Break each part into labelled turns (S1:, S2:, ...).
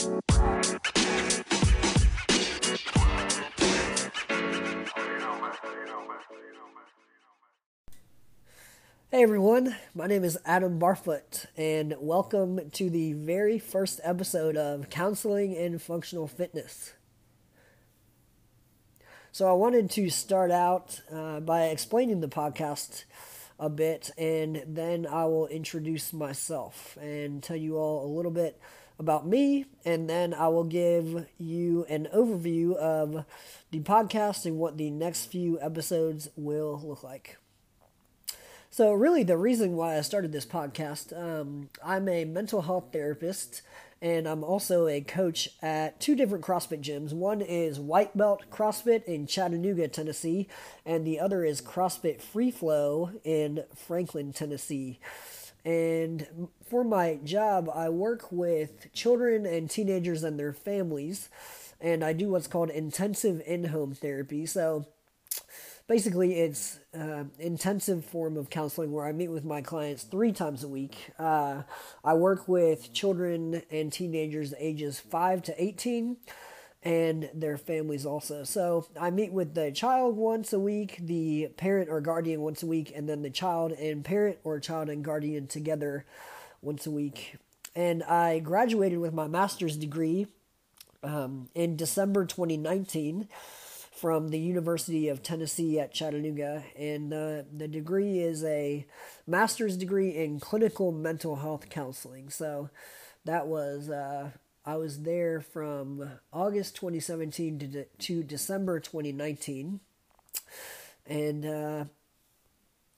S1: Hey everyone, my name is Adam Barfoot, and welcome to the very first episode of Counseling and Functional Fitness. So, I wanted to start out uh, by explaining the podcast a bit, and then I will introduce myself and tell you all a little bit about me, and then I will give you an overview of the podcast and what the next few episodes will look like. So, really, the reason why I started this podcast, um, I'm a mental health therapist and I'm also a coach at two different CrossFit gyms. One is White Belt CrossFit in Chattanooga, Tennessee, and the other is CrossFit Free Flow in Franklin, Tennessee. And for my job, I work with children and teenagers and their families, and I do what's called intensive in home therapy. So, basically it's uh, intensive form of counseling where i meet with my clients three times a week. Uh, i work with children and teenagers ages 5 to 18 and their families also. So i meet with the child once a week the parent or guardian once a week and then the child and parent or child and guardian together once a week. And i graduated with my master's degree um, in december 2019 from the University of Tennessee at Chattanooga, and uh, the degree is a master's degree in clinical mental health counseling. So that was uh, I was there from August 2017 to, de- to December 2019, and uh,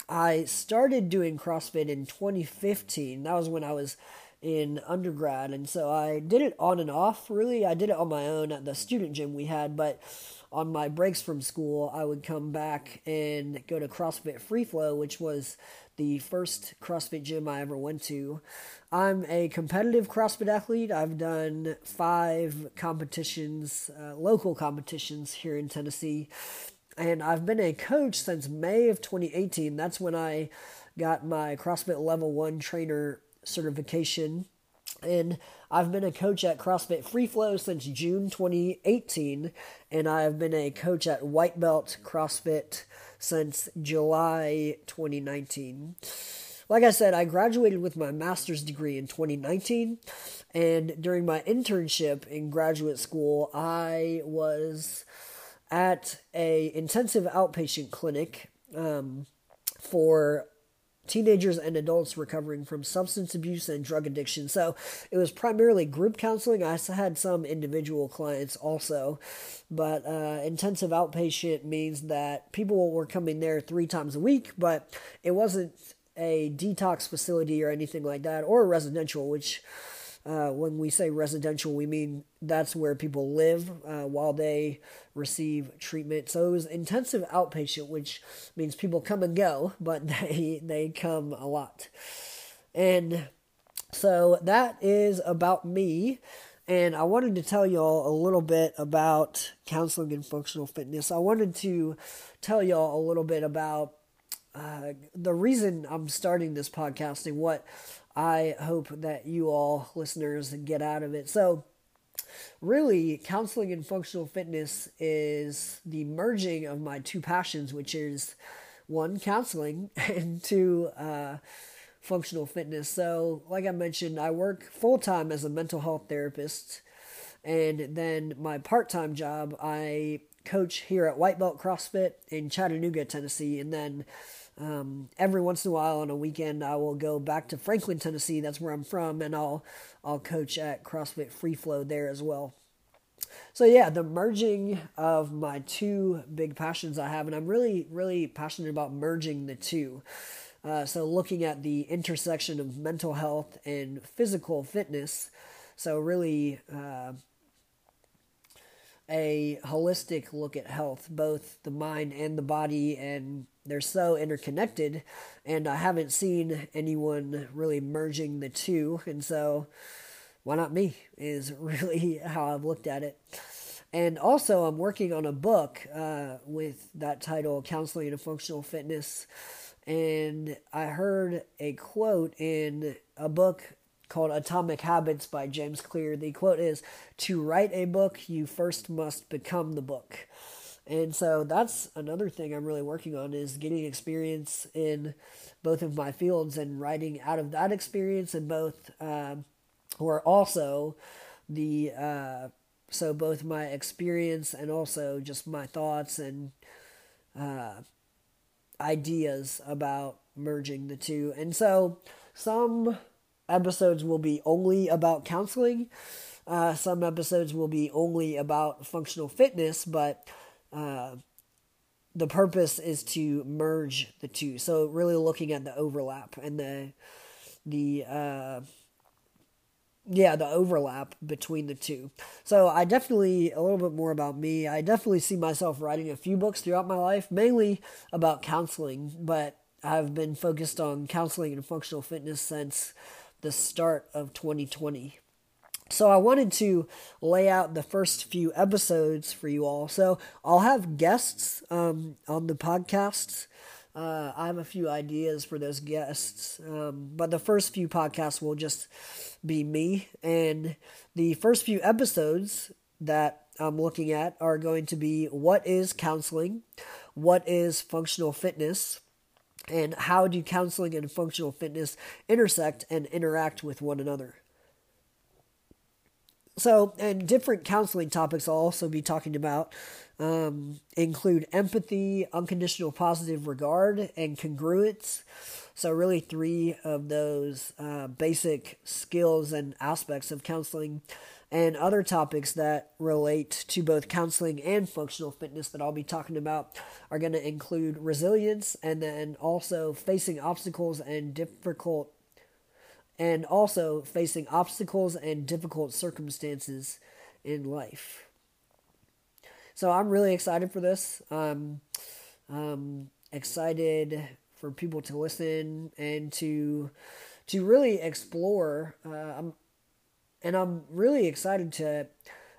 S1: I started doing CrossFit in 2015. That was when I was in undergrad, and so I did it on and off. Really, I did it on my own at the student gym we had, but on my breaks from school, I would come back and go to CrossFit Free Flow, which was the first CrossFit gym I ever went to. I'm a competitive CrossFit athlete. I've done five competitions, uh, local competitions here in Tennessee, and I've been a coach since May of 2018. That's when I got my CrossFit Level 1 trainer certification. And I've been a coach at CrossFit Free Flow since June 2018, and I've been a coach at White Belt CrossFit since July 2019. Like I said, I graduated with my master's degree in 2019, and during my internship in graduate school, I was at a intensive outpatient clinic um, for teenagers and adults recovering from substance abuse and drug addiction. So it was primarily group counseling. I had some individual clients also, but uh, intensive outpatient means that people were coming there three times a week, but it wasn't a detox facility or anything like that, or a residential, which uh, when we say residential, we mean that's where people live uh, while they receive treatment. So it was intensive outpatient, which means people come and go, but they they come a lot. And so that is about me. And I wanted to tell y'all a little bit about counseling and functional fitness. I wanted to tell y'all a little bit about the reason I'm starting this podcast and what I hope that you all listeners get out of it. So, really, counseling and functional fitness is the merging of my two passions, which is one, counseling, and two, uh, functional fitness. So, like I mentioned, I work full time as a mental health therapist, and then my part time job, I coach here at White Belt CrossFit in Chattanooga, Tennessee, and then um, every once in a while on a weekend, I will go back to Franklin, Tennessee. That's where I'm from, and I'll I'll coach at CrossFit Free Flow there as well. So yeah, the merging of my two big passions I have, and I'm really really passionate about merging the two. Uh, so looking at the intersection of mental health and physical fitness. So really. Uh, a holistic look at health, both the mind and the body, and they're so interconnected. And I haven't seen anyone really merging the two, and so why not me? Is really how I've looked at it. And also, I'm working on a book uh, with that title, Counseling and Functional Fitness. And I heard a quote in a book called Atomic Habits by James Clear. The quote is To write a book, you first must become the book. And so that's another thing I'm really working on is getting experience in both of my fields and writing out of that experience and both, uh, or also the, uh, so both my experience and also just my thoughts and uh, ideas about merging the two. And so some episodes will be only about counseling. Uh, some episodes will be only about functional fitness, but uh, the purpose is to merge the two. So really looking at the overlap and the the uh, yeah the overlap between the two. So I definitely a little bit more about me. I definitely see myself writing a few books throughout my life, mainly about counseling, but I've been focused on counseling and functional fitness since the start of 2020. So I wanted to lay out the first few episodes for you all. So I'll have guests um, on the podcast. Uh, I have a few ideas for those guests, um, but the first few podcasts will just be me. And the first few episodes that I'm looking at are going to be what is counseling, what is functional fitness, and how do counseling and functional fitness intersect and interact with one another. So, and different counseling topics I'll also be talking about um, include empathy, unconditional positive regard, and congruence. So, really, three of those uh, basic skills and aspects of counseling, and other topics that relate to both counseling and functional fitness that I'll be talking about are going to include resilience and then also facing obstacles and difficult and also facing obstacles and difficult circumstances in life. So I'm really excited for this. I'm um, excited for people to listen and to to really explore. Uh, I'm, and I'm really excited to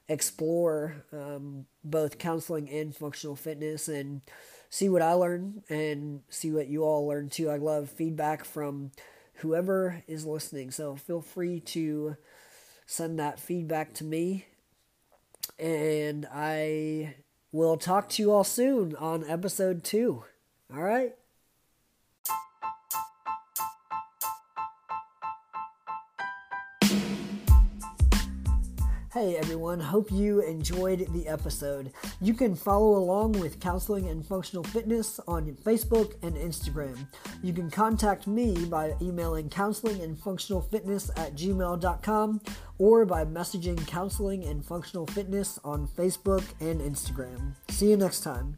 S1: explore um, both counseling and functional fitness and see what I learn and see what you all learn too. I love feedback from whoever is listening. So feel free to send that feedback to me. And I will talk to you all soon on episode two. All right? Hey everyone, hope you enjoyed the episode. You can follow along with counseling and functional fitness on Facebook and Instagram. You can contact me by emailing counseling and functional fitness at gmail.com or by messaging counseling and functional fitness on Facebook and Instagram. See you next time.